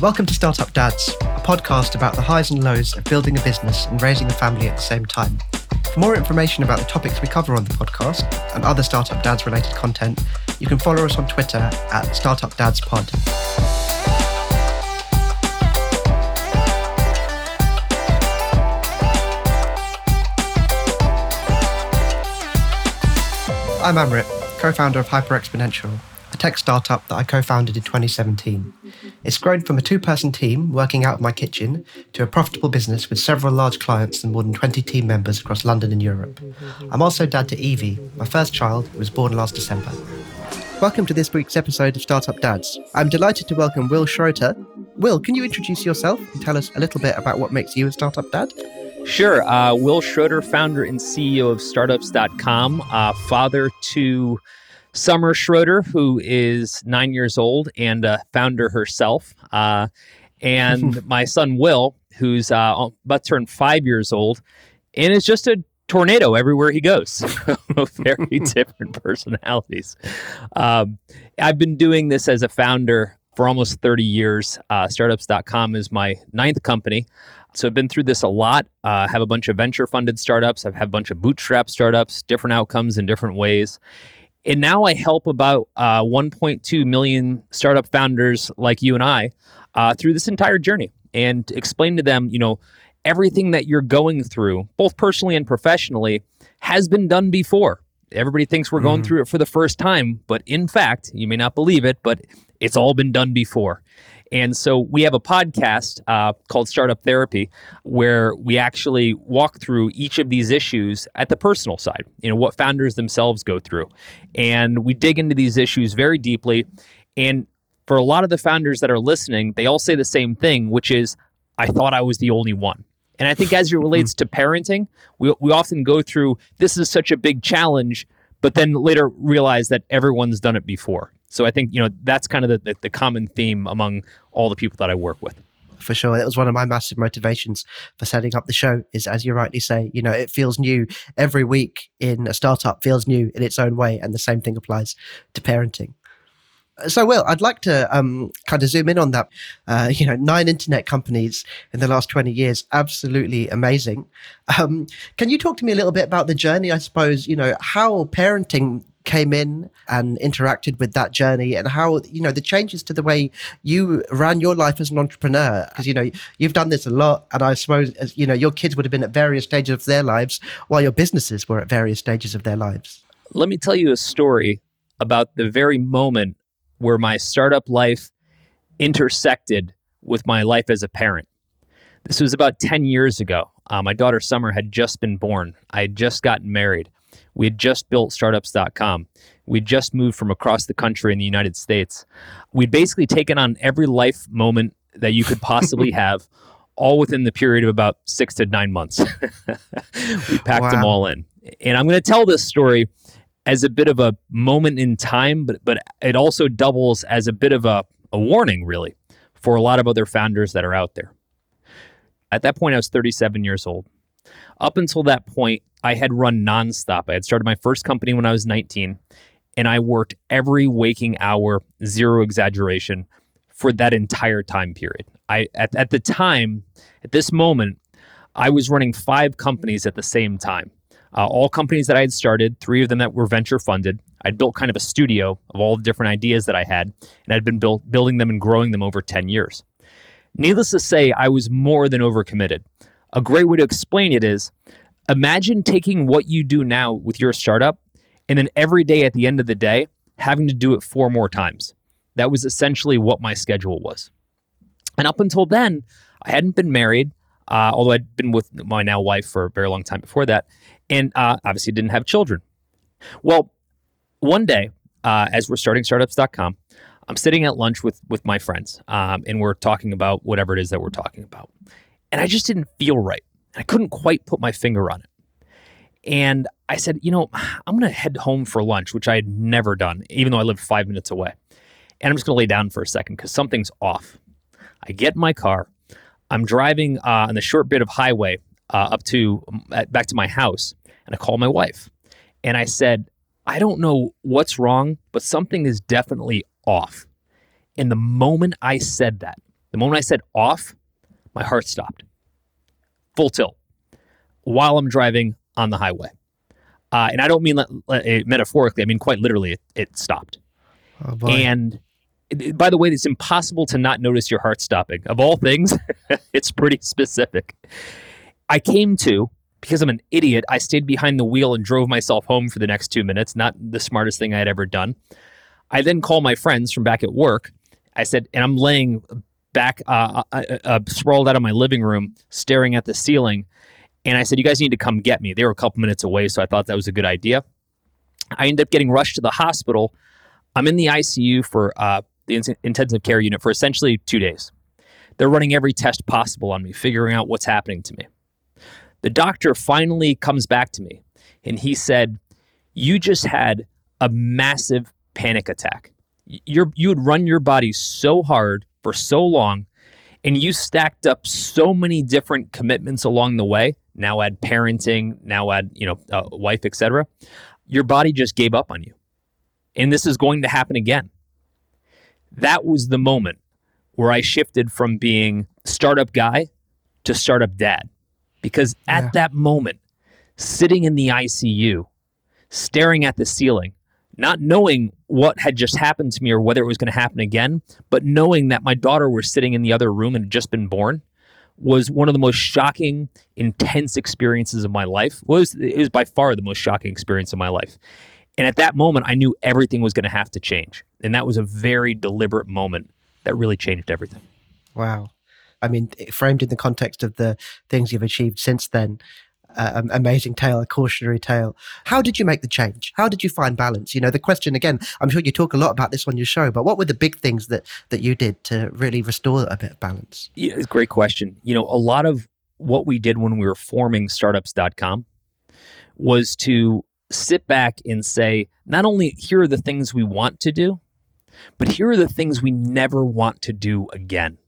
Welcome to Startup Dads, a podcast about the highs and lows of building a business and raising a family at the same time. For more information about the topics we cover on the podcast and other Startup Dads related content, you can follow us on Twitter at Startup Dads Pod. I'm Amrit, co founder of Hyper Exponential, a tech startup that I co founded in 2017. It's grown from a two person team working out of my kitchen to a profitable business with several large clients and more than 20 team members across London and Europe. I'm also dad to Evie, my first child, who was born last December. Welcome to this week's episode of Startup Dads. I'm delighted to welcome Will Schroeter. Will, can you introduce yourself and tell us a little bit about what makes you a startup dad? Sure. Uh, Will Schroeter, founder and CEO of startups.com, uh, father to Summer Schroeter, who is nine years old and a founder herself, uh, and my son Will, who's uh, about to turn five years old and is just a tornado everywhere he goes. Very different personalities. Um, I've been doing this as a founder for almost 30 years. Uh, startups.com is my ninth company. So I've been through this a lot. Uh, have a bunch of venture funded startups. I've had a bunch of bootstrap startups, different outcomes in different ways. And now I help about uh, 1.2 million startup founders like you and I uh, through this entire journey and explain to them, you know, everything that you're going through, both personally and professionally, has been done before. Everybody thinks we're going mm. through it for the first time, but in fact, you may not believe it, but it's all been done before. And so we have a podcast uh, called Startup Therapy where we actually walk through each of these issues at the personal side, you know, what founders themselves go through. And we dig into these issues very deeply. And for a lot of the founders that are listening, they all say the same thing, which is, I thought I was the only one. And I think as it relates to parenting, we, we often go through this is such a big challenge, but then later realize that everyone's done it before. So I think you know that's kind of the, the, the common theme among all the people that I work with for sure. That was one of my massive motivations for setting up the show. Is as you rightly say, you know, it feels new every week in a startup feels new in its own way, and the same thing applies to parenting. So, Will, I'd like to um, kind of zoom in on that. Uh, you know, nine internet companies in the last 20 years, absolutely amazing. Um, can you talk to me a little bit about the journey? I suppose, you know, how parenting came in and interacted with that journey and how you know the changes to the way you ran your life as an entrepreneur. Because you know you've done this a lot and i suppose you know your kids would have been at various stages of their lives while your businesses were at various stages of their lives. Let me tell you a story about the very moment where my startup life intersected with my life as a parent. This was about 10 years ago. Uh, my daughter summer had just been born. I had just gotten married we had just built startups.com. We'd just moved from across the country in the United States. We'd basically taken on every life moment that you could possibly have, all within the period of about six to nine months. we packed wow. them all in. And I'm going to tell this story as a bit of a moment in time, but, but it also doubles as a bit of a, a warning, really, for a lot of other founders that are out there. At that point, I was 37 years old. Up until that point, I had run nonstop. I had started my first company when I was 19, and I worked every waking hour, zero exaggeration, for that entire time period. I at, at the time, at this moment, I was running five companies at the same time. Uh, all companies that I had started, three of them that were venture funded. I'd built kind of a studio of all the different ideas that I had, and I'd been built, building them and growing them over 10 years. Needless to say, I was more than overcommitted. A great way to explain it is imagine taking what you do now with your startup and then every day at the end of the day having to do it four more times. That was essentially what my schedule was. And up until then, I hadn't been married, uh, although I'd been with my now wife for a very long time before that, and uh, obviously didn't have children. Well, one day, uh, as we're starting startups.com, I'm sitting at lunch with with my friends, um, and we're talking about whatever it is that we're talking about and I just didn't feel right. I couldn't quite put my finger on it. And I said, you know, I'm going to head home for lunch, which I had never done, even though I lived five minutes away. And I'm just going to lay down for a second because something's off. I get in my car. I'm driving uh, on the short bit of highway uh, up to uh, back to my house, and I call my wife, and I said, I don't know what's wrong, but something is definitely off. And the moment I said that, The moment I said off, my heart stopped. Full tilt while I'm driving on the highway. Uh, and I don't mean metaphorically, I mean quite literally, it, it stopped. Oh, and it, by the way, it's impossible to not notice your heart stopping. Of all things, it's pretty specific. I came to, because I'm an idiot, I stayed behind the wheel and drove myself home for the next two minutes. Not the smartest thing I had ever done. I then call my friends from back at work. I said, and I'm laying back, uh, uh, uh, uh, sprawled out of my living room, staring at the ceiling. And I said, You guys need to come get me. They were a couple minutes away, so I thought that was a good idea. I ended up getting rushed to the hospital. I'm in the ICU for uh, the in- intensive care unit for essentially two days. They're running every test possible on me, figuring out what's happening to me. The doctor finally comes back to me and he said, You just had a massive panic attack. You're, you would run your body so hard for so long and you stacked up so many different commitments along the way now add parenting now add you know a wife etc your body just gave up on you and this is going to happen again that was the moment where i shifted from being startup guy to startup dad because at yeah. that moment sitting in the icu staring at the ceiling not knowing what had just happened to me or whether it was going to happen again, but knowing that my daughter was sitting in the other room and had just been born was one of the most shocking, intense experiences of my life. It was it was by far the most shocking experience of my life. And at that moment, I knew everything was going to have to change. And that was a very deliberate moment that really changed everything. Wow. I mean, eh, framed in the context of the things you've achieved since then, uh, amazing tale, a cautionary tale. How did you make the change? How did you find balance? You know, the question again, I'm sure you talk a lot about this on your show, but what were the big things that, that you did to really restore a bit of balance? Yeah, it's a great question. You know, a lot of what we did when we were forming startups.com was to sit back and say, not only here are the things we want to do, but here are the things we never want to do again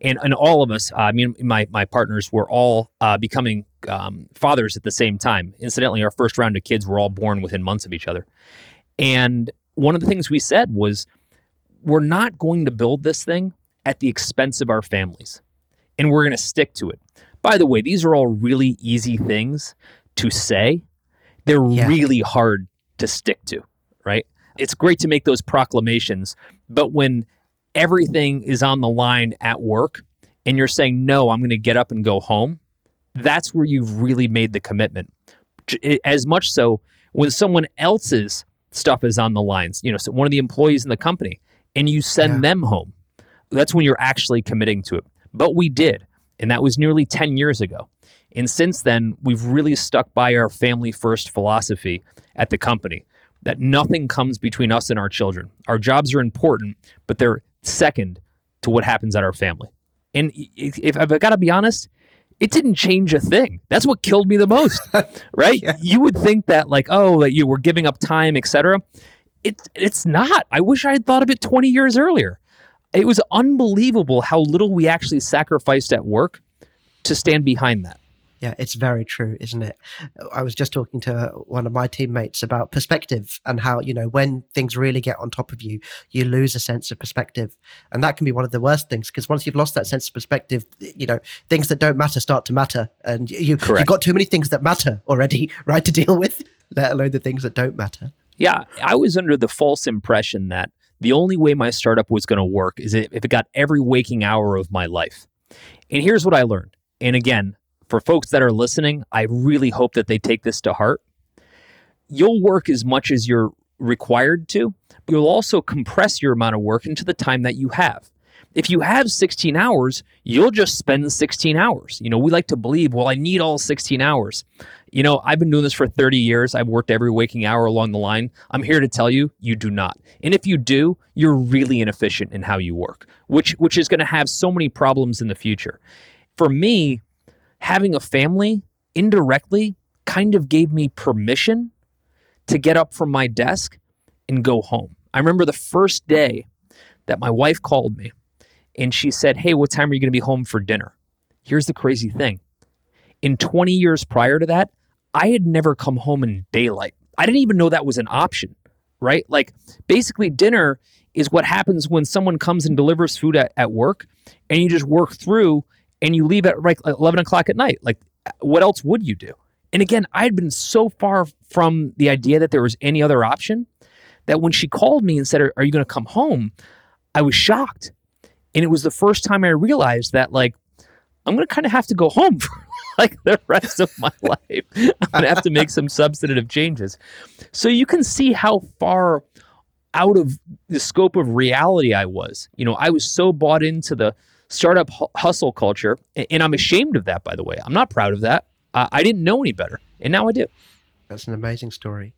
and and all of us, uh, I mean, my my partners were all uh, becoming um, fathers at the same time. Incidentally, our first round of kids were all born within months of each other, and one of the things we said was, we're not going to build this thing at the expense of our families, and we're going to stick to it. By the way, these are all really easy things to say. They're yeah. really hard to stick to, right? It's great to make those proclamations, but when everything is on the line at work and you're saying, no, I'm going to get up and go home, that's where you've really made the commitment. As much so when someone else's stuff is on the lines, you know, so one of the employees in the company, and you send yeah. them home, that's when you're actually committing to it. But we did, and that was nearly 10 years ago. And since then, we've really stuck by our family first philosophy at the company that nothing comes between us and our children. Our jobs are important, but they're second to what happens at our family. And if, I've got to be honest, it didn't change a thing. That's what killed me the most, right? yeah. You would think that like, oh, that you were giving up time, etc. It it's not. I wish I had thought of it 20 years earlier. It was unbelievable how little we actually sacrificed at work to stand behind that. Yeah, it's very true, isn't it? I was just talking to one of my teammates about perspective and how, you know, when things really get on top of you, you lose a sense of perspective. And that can be one of the worst things because once you've lost that sense of perspective, you know, things that don't matter start to matter. And you, you've got too many things that matter already, right, to deal with, let alone the things that don't matter. Yeah, I was under the false impression that the only way my startup was going to work is if it got every waking hour of my life. And here's what I learned. And again, for folks that are listening, I really hope that they take this to heart. You'll work as much as you're required to, but you'll also compress your amount of work into the time that you have. If you have 16 hours, you'll just spend 16 hours. You know, we like to believe, well, I need all 16 hours. You know, I've been doing this for 30 years. I've worked every waking hour along the line. I'm here to tell you, you do not. And if you do, you're really inefficient in how you work, which which is going to have so many problems in the future. For me, having a family indirectly kind of gave me permission to get up from my desk and go home. I remember the first day that my wife called me and she said, Hey, what time are you going to be home for dinner? Here's the crazy thing. In 20 years prior to that, I had never come home in daylight. I didn't even know that was an option, right? Like basically, dinner is what happens when someone comes and delivers food at, at work and you just work through and you leave at like 11 o'clock at night. Like, what else would you do? And again, I had been so far from the idea that there was any other option that when she called me and said, Are, are you going to come home? I was shocked. And it was the first time I realized that, like, I'm going to kind of have to go home for like the rest of my life. I'm going to have to make some substantive changes. So you can see how far out of the scope of reality I was. You know, I was so bought into the startup hustle culture, and I'm ashamed of that, by the way. I'm not proud of that. Uh, I didn't know any better, and now I do. That's an amazing story.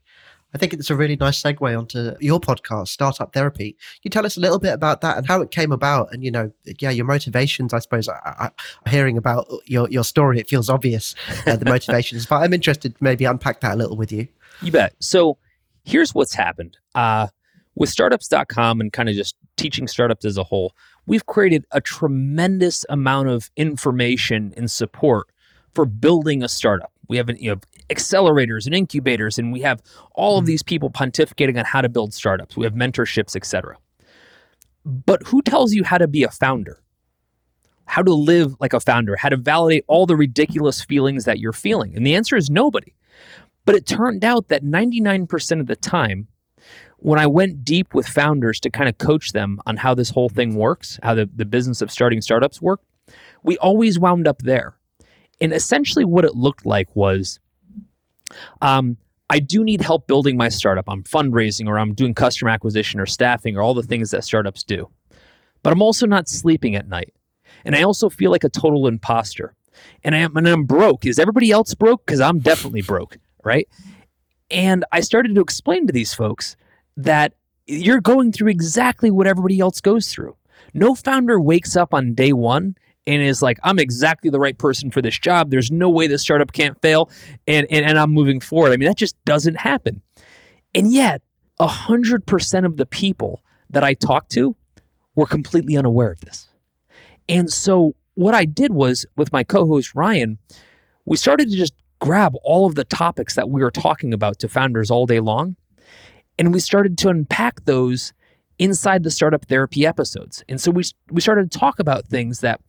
I think it's a really nice segue onto your podcast, Startup Therapy. Can you tell us a little bit about that and how it came about? And you know, yeah, your motivations. I suppose I, I, hearing about your your story, it feels obvious uh, the motivations, but I'm interested to maybe unpack that a little with you. You bet. So here's what's happened uh, with startups.com and kind of just teaching startups as a whole. We've created a tremendous amount of information and support for building a startup. We have, an, you know, accelerators and incubators, and we have all of hmm. these people pontificating on how to build startups. We have mentorships, etc. But who tells you how to be a founder? How to live like a founder? How to validate all the ridiculous feelings that you're feeling? And the answer is nobody. But it turned out that 99% of the time, when I went deep with founders to kind of coach them on how this whole thing works, how the, the business of starting startups work, we always wound up there. And essentially, what it looked like was um, I do need help building my startup. I'm fundraising or I'm doing customer acquisition or staffing or all the things that startups do. But I'm also not sleeping at night. And I also feel like a total imposter. And I am and I'm broke. Is everybody else broke? Because I'm definitely broke, right? And I started to explain to these folks that you're going through exactly what everybody else goes through. No founder wakes up on day one and is like, I'm exactly the right person for this job. There's no way this startup can't fail. And, and, and I'm moving forward. I mean, that just doesn't happen. And yet, 100% of the people that I talked to were completely unaware of this. And so, what I did was with my co host Ryan, we started to just grab all of the topics that we were talking about to founders all day long. And we started to unpack those inside the startup therapy episodes. And so we, we started to talk about things that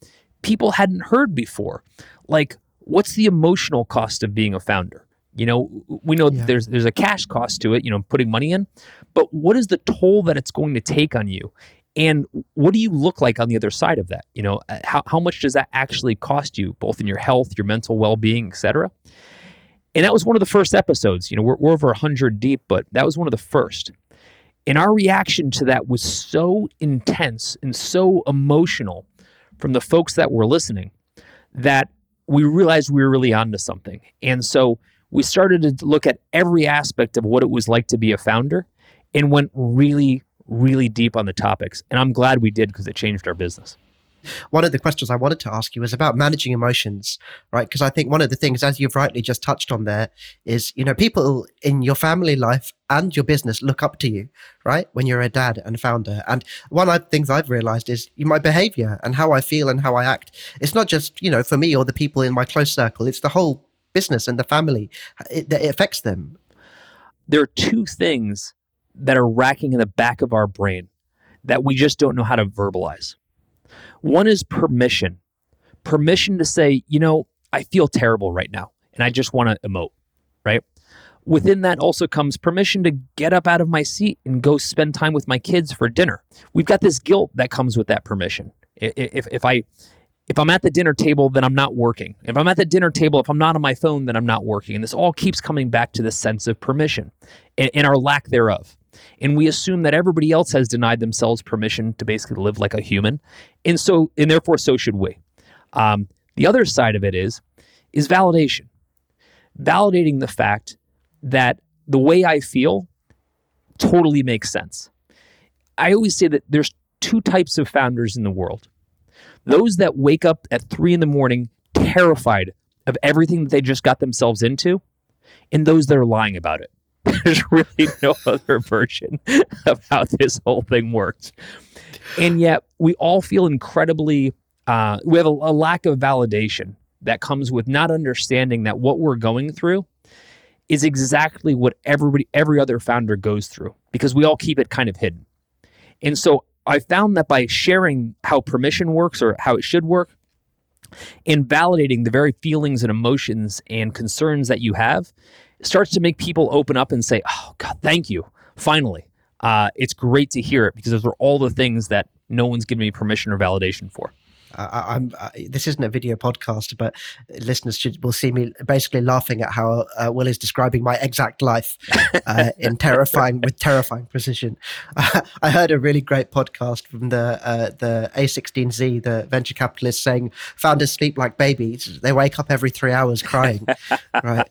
people hadn't heard before. Like, what's the emotional cost of being a founder? You know, we know yeah. there's there's a cash cost to it, you know, putting money in, but what is the toll that it's going to take on you? And what do you look like on the other side of that? You know, uh, how, how much does that actually cost you, both in your health, your mental well being, et cetera? And that was one of the first episodes. You know, we're, we're over 100 deep, but that was one of the first. And our reaction to that was so intense and so emotional from the folks that were listening that we realized we were really onto something. And so we started to look at every aspect of what it was like to be a founder and went really, really deep on the topics. And I'm glad we did because it changed our business. One of the questions I wanted to ask you was about managing emotions, right? Because I think one of the things, as you've rightly just touched on there, is, you know, people in your family life and your business look up to you, right? When you're a dad and founder. And one of the things I've realized is my behavior and how I feel and how I act. It's not just, you know, for me or the people in my close circle, it's the whole business and the family. It, it affects them. There are two things that are racking in the back of our brain that we just don't know how to verbalize. One is permission permission to say, you know, I feel terrible right now and I just want to emote, right? Within that also comes permission to get up out of my seat and go spend time with my kids for dinner. We've got this guilt that comes with that permission. If, if I if I'm at the dinner table, then I'm not working. If I'm at the dinner table, if I'm not on my phone, then I'm not working. And this all keeps coming back to the sense of permission and, and our lack thereof. And we assume that everybody else has denied themselves permission to basically live like a human. And so, and therefore, so should we. Um, the other side of it is, is validation. Validating the fact that the way I feel totally makes sense. I always say that there's two types of founders in the world those that wake up at three in the morning terrified of everything that they just got themselves into, and those that are lying about it. There's really no other version of how this whole thing works. And yet, we all feel incredibly, uh, we have a, a lack of validation that comes with not understanding that what we're going through is exactly what everybody, every other founder goes through because we all keep it kind of hidden. And so I found that by sharing how permission works or how it should work, and validating the very feelings and emotions and concerns that you have, starts to make people open up and say, "Oh God, thank you! Finally, uh, it's great to hear it because those are all the things that no one's given me permission or validation for." I, am this isn't a video podcast, but listeners should will see me basically laughing at how uh, Will is describing my exact life uh, in terrifying with terrifying precision. I heard a really great podcast from the uh, the A16Z, the venture capitalist, saying founders sleep like babies; they wake up every three hours crying. right.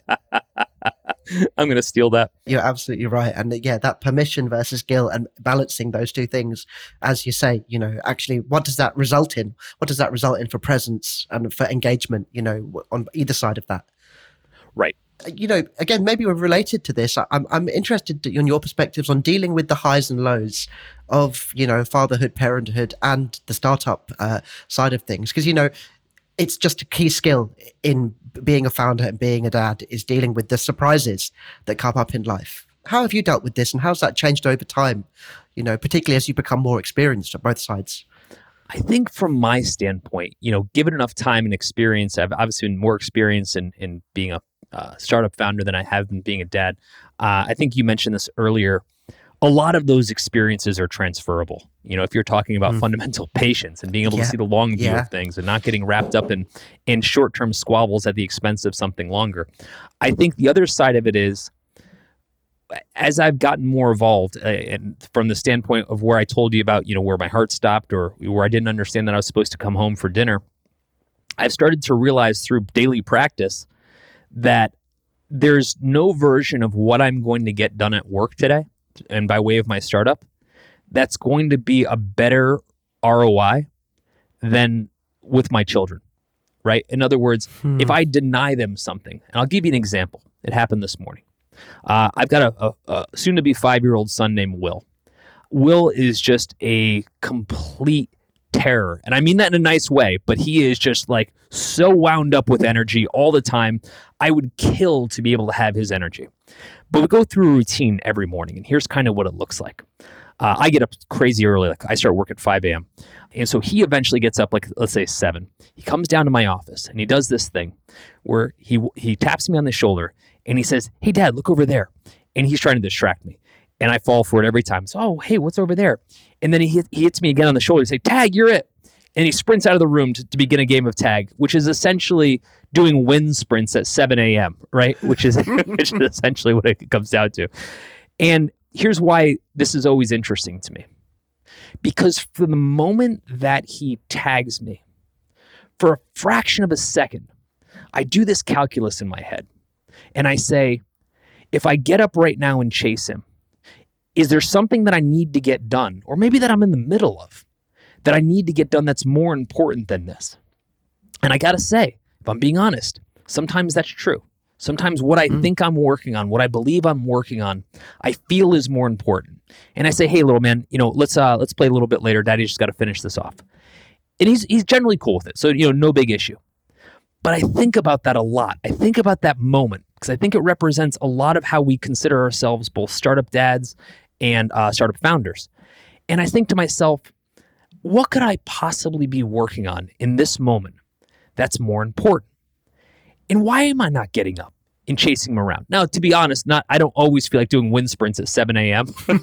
I'm going to steal that. You're absolutely right. And uh, yeah, that permission versus guilt and balancing those two things, as you say, you know, actually, what does that result in? What does that result in for presence and for engagement, you know, on either side of that? Right. Uh, you know, again, maybe we're related to this. I'm, I'm interested in your perspectives on dealing with the highs and lows of, you know, fatherhood, parenthood, and the startup uh, side of things. Because, you know, it's just a key skill in being a founder and being a dad is dealing with the surprises that come up in life. How have you dealt with this and how's that changed over time? You know, particularly as you become more experienced on both sides. I think from my standpoint, you know, given enough time and experience, I've obviously been more experienced in, in being a uh, startup founder than I have been being a dad. Uh, I think you mentioned this earlier a lot of those experiences are transferable. You know, if you're talking about mm. fundamental patience and being able yeah. to see the long view yeah. of things and not getting wrapped up in in short-term squabbles at the expense of something longer. I think the other side of it is as I've gotten more evolved uh, and from the standpoint of where I told you about, you know, where my heart stopped or where I didn't understand that I was supposed to come home for dinner, I've started to realize through daily practice that there's no version of what I'm going to get done at work today and by way of my startup, that's going to be a better ROI than with my children, right? In other words, hmm. if I deny them something, and I'll give you an example. It happened this morning. Uh, I've got a, a, a soon to be five year old son named Will. Will is just a complete terror. And I mean that in a nice way, but he is just like so wound up with energy all the time. I would kill to be able to have his energy. But we go through a routine every morning, and here's kind of what it looks like. Uh, I get up crazy early. Like I start work at 5 a.m. And so he eventually gets up, like let's say seven. He comes down to my office and he does this thing where he he taps me on the shoulder and he says, "Hey, Dad, look over there." And he's trying to distract me, and I fall for it every time. So, oh, hey, what's over there? And then he he hits me again on the shoulder. Say, "Tag, you're it." And he sprints out of the room to, to begin a game of tag, which is essentially doing wind sprints at 7 a.m., right? Which is which is essentially what it comes down to. And here's why this is always interesting to me. Because for the moment that he tags me, for a fraction of a second, I do this calculus in my head. And I say, if I get up right now and chase him, is there something that I need to get done, or maybe that I'm in the middle of, that I need to get done that's more important than this? And I got to say, if I'm being honest, sometimes that's true. Sometimes what I mm-hmm. think I'm working on, what I believe I'm working on, I feel is more important. And I say, "Hey, little man, you know, let's uh, let's play a little bit later. Daddy just got to finish this off." And he's he's generally cool with it, so you know, no big issue. But I think about that a lot. I think about that moment because I think it represents a lot of how we consider ourselves, both startup dads and uh, startup founders. And I think to myself, what could I possibly be working on in this moment that's more important? And why am I not getting up and chasing him around? Now, to be honest, not I don't always feel like doing wind sprints at 7 a.m.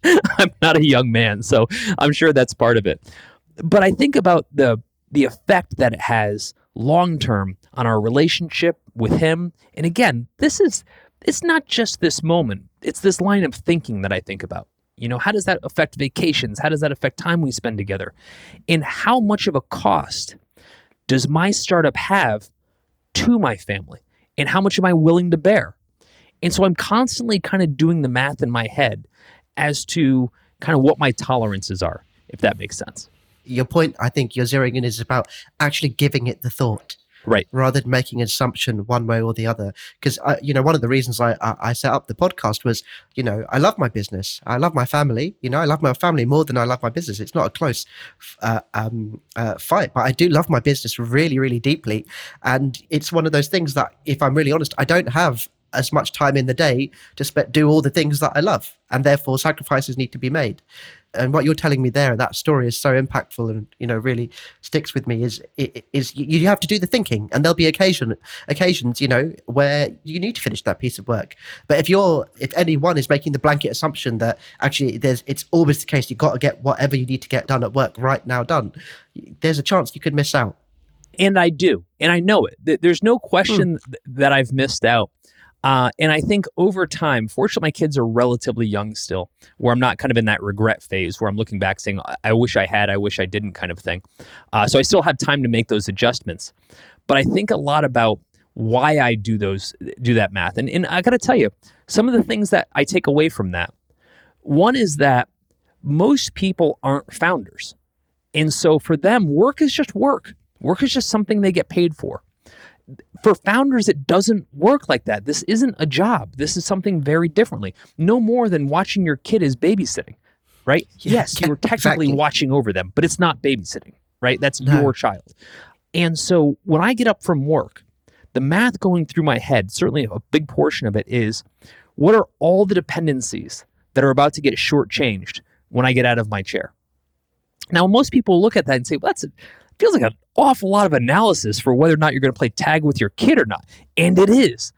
I'm not a young man, so I'm sure that's part of it. But I think about the the effect that it has long term on our relationship with him. And again, this is it's not just this moment. It's this line of thinking that I think about. You know, how does that affect vacations? How does that affect time we spend together? And how much of a cost does my startup have to my family? And how much am I willing to bear? And so I'm constantly kind of doing the math in my head as to kind of what my tolerances are, if that makes sense. Your point, I think you're zeroing in is about actually giving it the thought right. rather than making an assumption one way or the other. Because you know one of the reasons I, I, I set up the podcast was you know i love my business. I love my family. You know i love my family more than i love my business. It's not a close uh, um, uh, fight but i do love my business really really deeply. And it's one of those things that if i'm really honest i don't have as much time in the day to do all the things that I love, and therefore sacrifices need to be made. And what you're telling me there, that story is so impactful, and you know really sticks with me. Is is you have to do the thinking, and there'll be occasion occasions, you know, where you need to finish that piece of work. But if you're if anyone is making the blanket assumption that actually there's it's always the case, you've got to get whatever you need to get done at work right now done. There's a chance you could miss out. And I do, and I know it. There's no question hmm. that I've missed out. Uh, and I think over time, fortunately, my kids are relatively young still, where I'm not kind of in that regret phase where I'm looking back saying, I wish I had, I wish I didn't kind of thing. Uh, so I still have time to make those adjustments. But I think a lot about why I do those, do that math. And, and I got to tell you, some of the things that I take away from that one is that most people aren't founders. And so for them, work is just work. Work is just something they get paid for for founders, it doesn't work like that. This isn't a job. This is something very differently. No more than watching your kid is babysitting, right? Yeah, yes, you're technically exactly. watching over them, but it's not babysitting, right? That's no. your child. And so when I get up from work, the math going through my head, certainly a big portion of it is what are all the dependencies that are about to get shortchanged when I get out of my chair? Now, most people look at that and say, well, that's a, feels like an awful lot of analysis for whether or not you're going to play tag with your kid or not. And it is.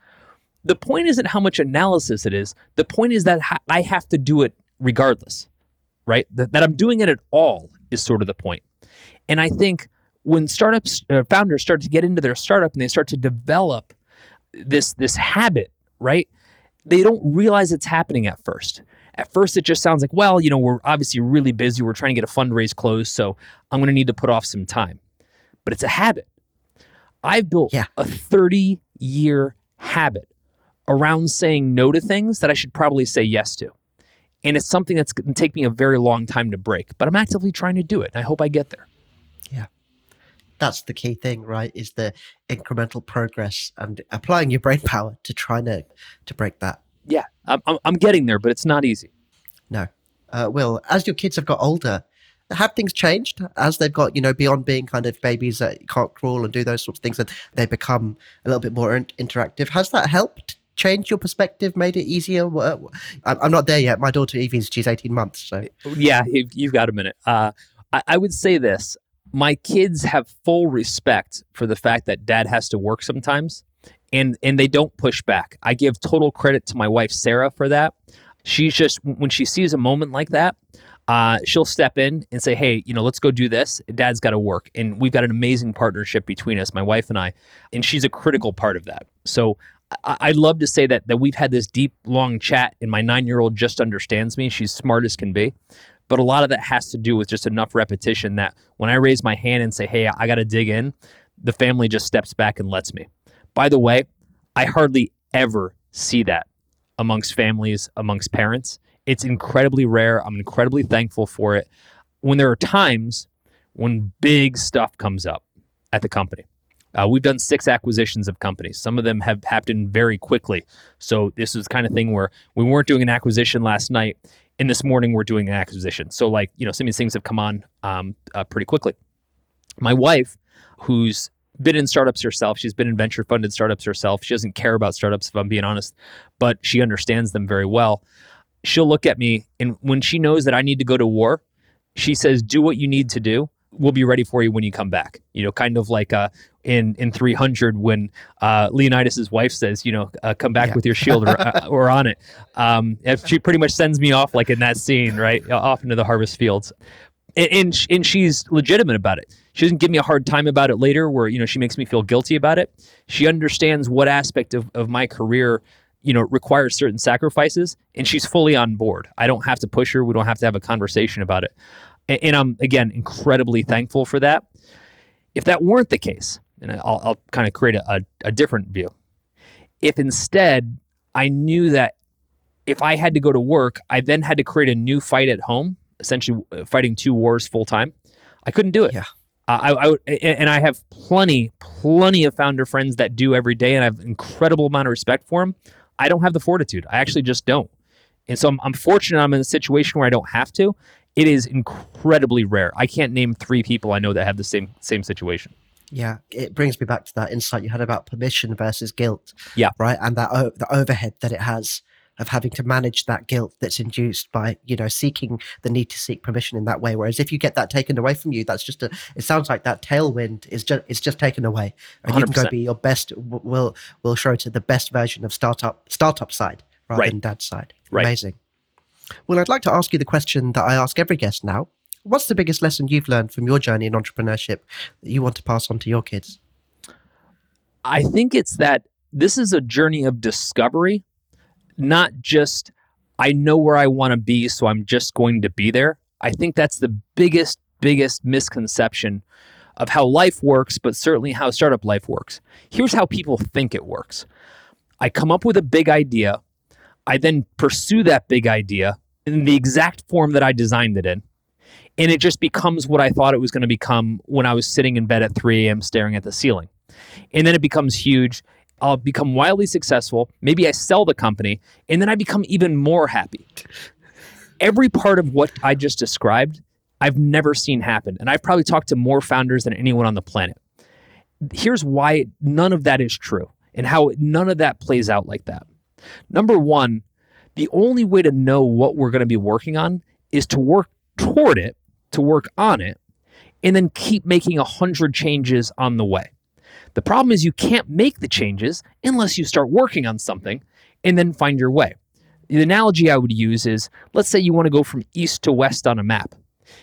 The point isn't how much analysis it is. The point is that I have to do it regardless, right? That, that I'm doing it at all is sort of the point. And I think when startups uh, founders start to get into their startup and they start to develop this this habit, right? They don't realize it's happening at first. At first, it just sounds like, well, you know, we're obviously really busy. We're trying to get a fundraise closed, so I'm going to need to put off some time. But it's a habit. I've built yeah. a 30 year habit around saying no to things that I should probably say yes to. And it's something that's going to take me a very long time to break, but I'm actively trying to do it. And I hope I get there. Yeah. That's the key thing, right? Is the incremental progress and applying your brain power to try to, to break that yeah, I'm, I'm getting there, but it's not easy. No. Uh, Will, as your kids have got older, have things changed as they've got, you know, beyond being kind of babies that can't crawl and do those sorts of things, and they become a little bit more interactive? Has that helped change your perspective, made it easier? I'm not there yet. My daughter Evie's, she's 18 months. So, yeah, you've got a minute. Uh, I, I would say this my kids have full respect for the fact that dad has to work sometimes and and they don't push back. I give total credit to my wife Sarah for that. She's just when she sees a moment like that, uh, she'll step in and say, "Hey, you know, let's go do this. Dad's got to work, and we've got an amazing partnership between us, my wife and I, and she's a critical part of that." So I- would love to say that that we've had this deep, long chat, and my nine year old just understands me. She's smart as can be. But a lot of that has to do with just enough repetition that when I raise my hand and say, Hey, I got to dig in, the family just steps back and lets me. By the way, I hardly ever see that amongst families, amongst parents. It's incredibly rare. I'm incredibly thankful for it. When there are times when big stuff comes up at the company, uh, we've done six acquisitions of companies. Some of them have happened very quickly. So this is kind of thing where we weren't doing an acquisition last night, and this morning we're doing an acquisition. So like you know, some of these things have come on um, uh, pretty quickly. My wife, who's been in startups herself. She's been in venture funded startups herself. She doesn't care about startups, if I'm being honest, but she understands them very well. She'll look at me, and when she knows that I need to go to war, she says, Do what you need to do. We'll be ready for you when you come back. You know, kind of like uh, in in 300 when uh, Leonidas's wife says, you know, uh, come back yeah. with your shield or, uh, or on it. Um, she pretty much sends me off like in that scene, right, off into the harvest fields and, and, she's legitimate about it. She doesn't give me a hard time about it later, where you know she makes me feel guilty about it. She understands what aspect of, of my career you know requires certain sacrifices, and she's fully on board. I don't have to push her. We don't have to have a conversation about it, and, and I'm again incredibly thankful for that. If that weren't the case, and I'll, I'll kind of create a, a, a different view. If instead I knew that if I had to go to work, I then had to create a new fight at home essentially uh, fighting two wars full time. I couldn't do it. Yeah. Uh, I, I and I have plenty, plenty of founder friends that do every day, and I have an incredible amount of respect for them. I don't have the fortitude. I actually just don't. And so I'm, I'm fortunate I'm in a situation where I don't have to. It is incredibly rare. I can't name three people I know that have the same same situation. Yeah, it brings me back to that insight you had about permission versus guilt. Yeah. Right. And that o- the overhead that it has of having to manage that guilt that's induced by, you know, seeking the need to seek permission in that way. Whereas if you get that taken away from you, that's just a, it sounds like that tailwind is just, it's just taken away. And you can go be your best, will, will show to the best version of startup, startup side rather Right. than dad's side. Right. Amazing. Well, I'd like to ask you the question that I ask every guest now. What's the biggest lesson you've learned from your journey in entrepreneurship that you want to pass on to your kids? I think it's that this is a journey of discovery, not just I know where I want to be, so I'm just going to be there. I think that's the biggest, biggest misconception of how life works, but certainly how startup life works. Here's how people think it works I come up with a big idea, I then pursue that big idea in the exact form that I designed it in. And it just becomes what I thought it was going to become when I was sitting in bed at 3 a.m. staring at the ceiling and then it becomes huge. I'll become wildly successful. Maybe I sell the company, and then I become even more happy. Every part of what I just described, I've never seen happen. And I've probably talked to more founders than anyone on the planet. Here's why none of that is true and how none of that plays out like that. Number one, the only way to know what we're going to be working on is to work toward it, to work on it, and then keep making a hundred changes on the way. The problem is you can't make the changes unless you start working on something and then find your way. The analogy I would use is let's say you want to go from east to west on a map.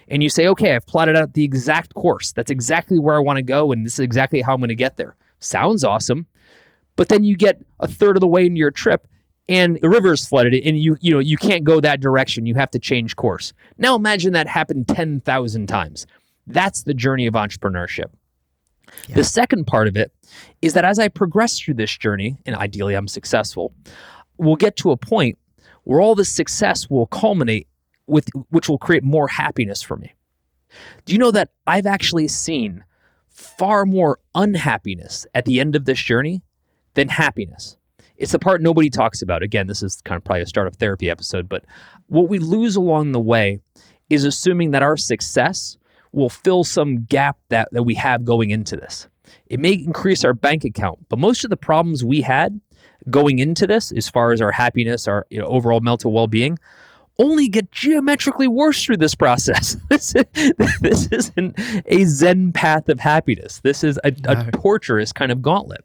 And you say, okay, I've plotted out the exact course. That's exactly where I want to go, and this is exactly how I'm going to get there. Sounds awesome. But then you get a third of the way into your trip and the river is flooded and you you know you can't go that direction. You have to change course. Now imagine that happened 10,000 times. That's the journey of entrepreneurship. The second part of it is that as I progress through this journey, and ideally I'm successful, we'll get to a point where all this success will culminate with which will create more happiness for me. Do you know that I've actually seen far more unhappiness at the end of this journey than happiness? It's the part nobody talks about. Again, this is kind of probably a startup therapy episode, but what we lose along the way is assuming that our success will fill some gap that, that we have going into this. It may increase our bank account, but most of the problems we had going into this, as far as our happiness, our you know, overall mental well being, only get geometrically worse through this process. this, this isn't a Zen path of happiness. This is a, No. a torturous kind of gauntlet.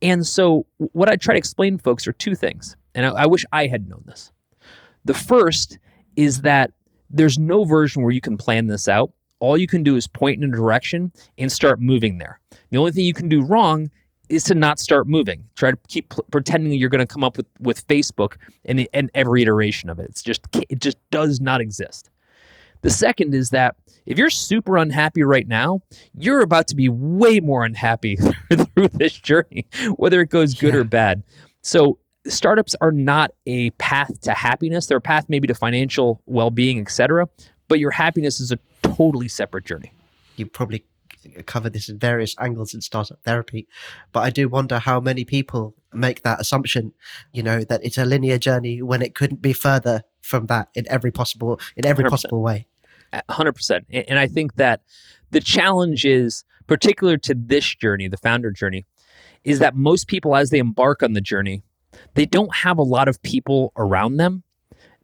And so, what I try to explain folks are two things. And I, I wish I had known this. The first is that there's no version where you can plan this out. All you can do is point in a direction and start moving there. The only thing you can do wrong is to not start moving. Try to keep pl- pretending you're going to come up with, with Facebook and, and every iteration of it. It's just it just does not exist. The second is that if you're super unhappy right now, you're about to be way more unhappy through this journey, whether it goes good Yeah. or bad. So startups are not a path to happiness. They're a path maybe to financial well-being, etc. But your happiness is a totally separate journey. you probably covered this in various angles in startup therapy, but I do wonder how many people make that assumption, you know, that it's a linear journey when it couldn't be further from that in every possible in every 100%. possible way. Hundred percent. And I think that the challenge is particular to this journey, the founder journey, is that most people, as they embark on the journey, they don't have a lot of people around them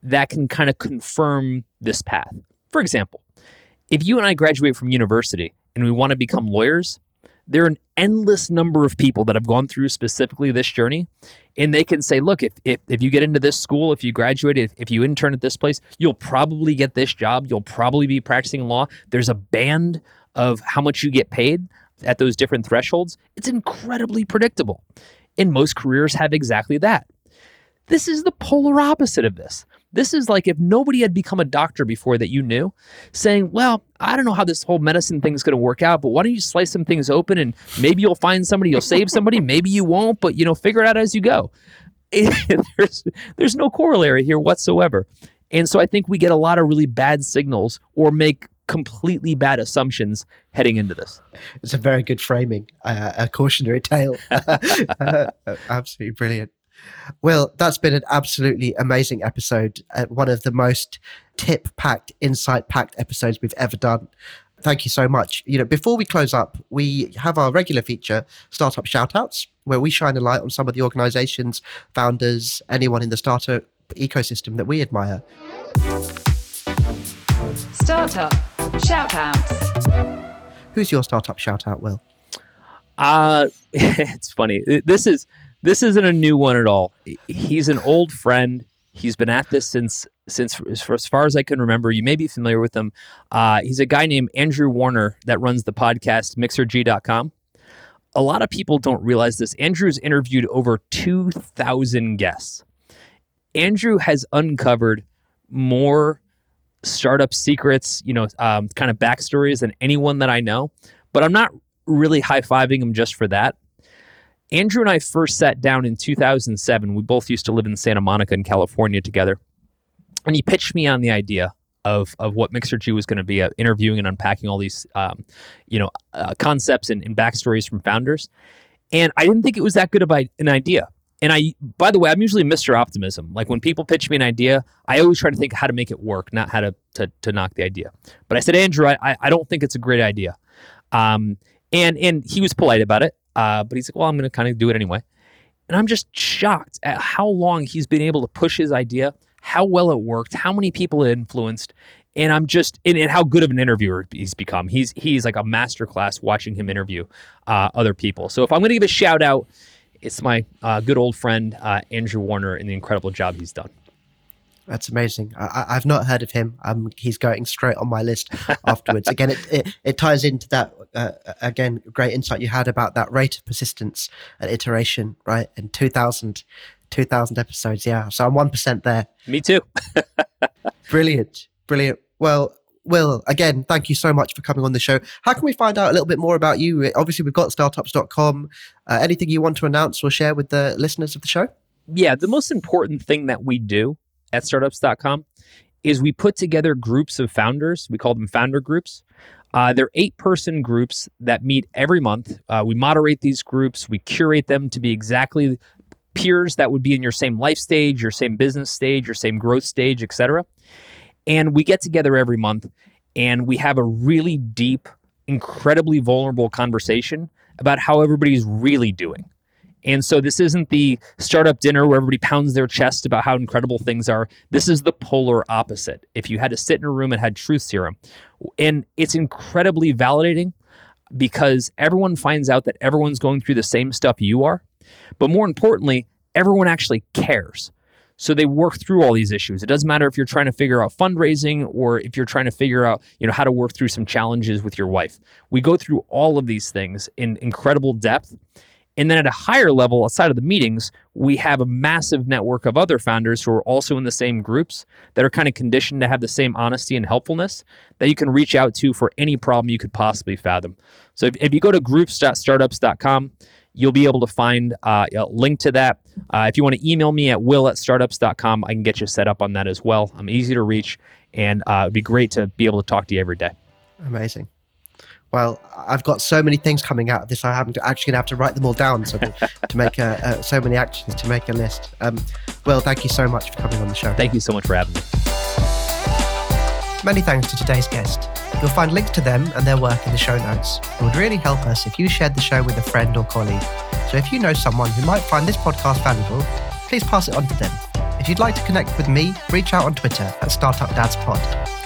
that can kind of confirm this path. For example, if you and I graduate from university and we want to become lawyers, there are an endless number of people that have gone through specifically this journey. And they can say, look, if, if, if you get into this school, if you graduate, if, if you intern at this place, you'll probably get this job. You'll probably be practicing law. There's a band of how much you get paid at those different thresholds. It's incredibly predictable. And most careers have exactly that. This is the polar opposite of this. This is like if nobody had become a doctor before that you knew, saying, Well, I don't know how this whole medicine thing is going to work out, but why don't you slice some things open and maybe you'll find somebody, you'll save somebody, maybe you won't, but you know, figure it out as you go. there's, there's no corollary here whatsoever. And so I think we get a lot of really bad signals or make completely bad assumptions heading into this. It's a very good framing, uh, a cautionary tale. Uh, absolutely brilliant. Well, that's been an absolutely amazing episode. Uh, one of the most tip packed, insight packed episodes we've ever done. thank you so much. You know, before we close up, we have our regular feature, Startup Shoutouts, where we shine a light on some of the organizations, founders, anyone in the startup ecosystem that we admire. Startup shoutouts. Who's your startup shoutout, Will? Uh it's funny. This is this isn't a new one at all. He's an old friend. He's been at this since since as far as I can remember. You may be familiar with him. Uh, he's a guy named Andrew Warner that runs the podcast Mixergy.com. A lot of people don't realize this. Andrew's interviewed over 2,000 guests. Andrew has uncovered more startup secrets, you know, um, kind of backstories than anyone that I know. But I'm not really high fiving him just for that. Andrew and I first sat down in 2007. We both used to live in Santa Monica in California together. And he pitched me on the idea of, of what Mixergy was going to be, uh, interviewing and unpacking all these, um, you know, uh, concepts and, and backstories from founders. And I didn't think it was that good of an idea. And I, by the way, I'm usually Mr. Optimism. Like when people pitch me an idea, I always try to think how to make it work, not how to to, to knock the idea. But I said, Andrew, I, I don't think it's a great idea. Um, and and he was polite about it. Uh, but he's like, well, I'm going to kind of do it anyway. And I'm just shocked at how long he's been able to push his idea, how well it worked, how many people it influenced. And I'm just, and, and how good of an interviewer he's become. He's he's like a masterclass watching him interview uh, other people. So if I'm going to give a shout out, it's my uh, good old friend uh, Andrew Warner and the incredible job he's done. That's amazing. I, have not heard of him. Um, he's going straight on my list afterwards. again, it, it, it, ties into that, uh, again, great insight you had about that rate of persistence and iteration, right? In 2000, 2000 episodes. Yeah. So I'm 1% there. Me too. brilliant. Brilliant. Well, Wil, again, thank you so much for coming on the show. How can we find out a little bit more about you? Obviously, we've got startups.com. Uh, anything you want to announce or share with the listeners of the show? Yeah, the most important thing that we do at startups.com is we put together groups of founders. We call them founder groups. Uh, they're eight person groups that meet every month. Uh, we moderate these groups, we curate them to be exactly peers that would be in your same life stage, your same business stage, your same growth stage, etc. And we get together every month and we have a really deep, incredibly vulnerable conversation about how everybody's really doing. And so this isn't the startup dinner where everybody pounds their chest about how incredible things are. This is the polar opposite. If you had to sit in a room and had truth serum, and it's incredibly validating because everyone finds out that everyone's going through the same stuff you are. But more importantly, everyone actually cares. So they work through all these issues. It doesn't matter if you're trying to figure out fundraising or if you're trying to figure out, you know, how to work through some challenges with your wife. We go through all of these things in incredible depth and then at a higher level, outside of the meetings, we have a massive network of other founders who are also in the same groups that are kind of conditioned to have the same honesty and helpfulness that you can reach out to for any problem you could possibly fathom. So if, if you go to groups.startups.com, you'll be able to find uh, a link to that. Uh, if you want to email me at will at startups.com, I can get you set up on that as well. I'm easy to reach, and uh, it'd be great to be able to talk to you every day. Amazing well, I've got so many things coming out of this. I haven't actually going to have to write them all down so to, to make a, so many actions to make a list. Um, well, thank you so much for coming on the show. Thank you so much for having me. Many thanks to today's guest. You'll find links to them and their work in the show notes. It would really help us if you shared the show with a friend or colleague. So if you know someone who might find this podcast valuable, please pass it on to them. If you'd like to connect with me, reach out on Twitter at StartupDadsPod.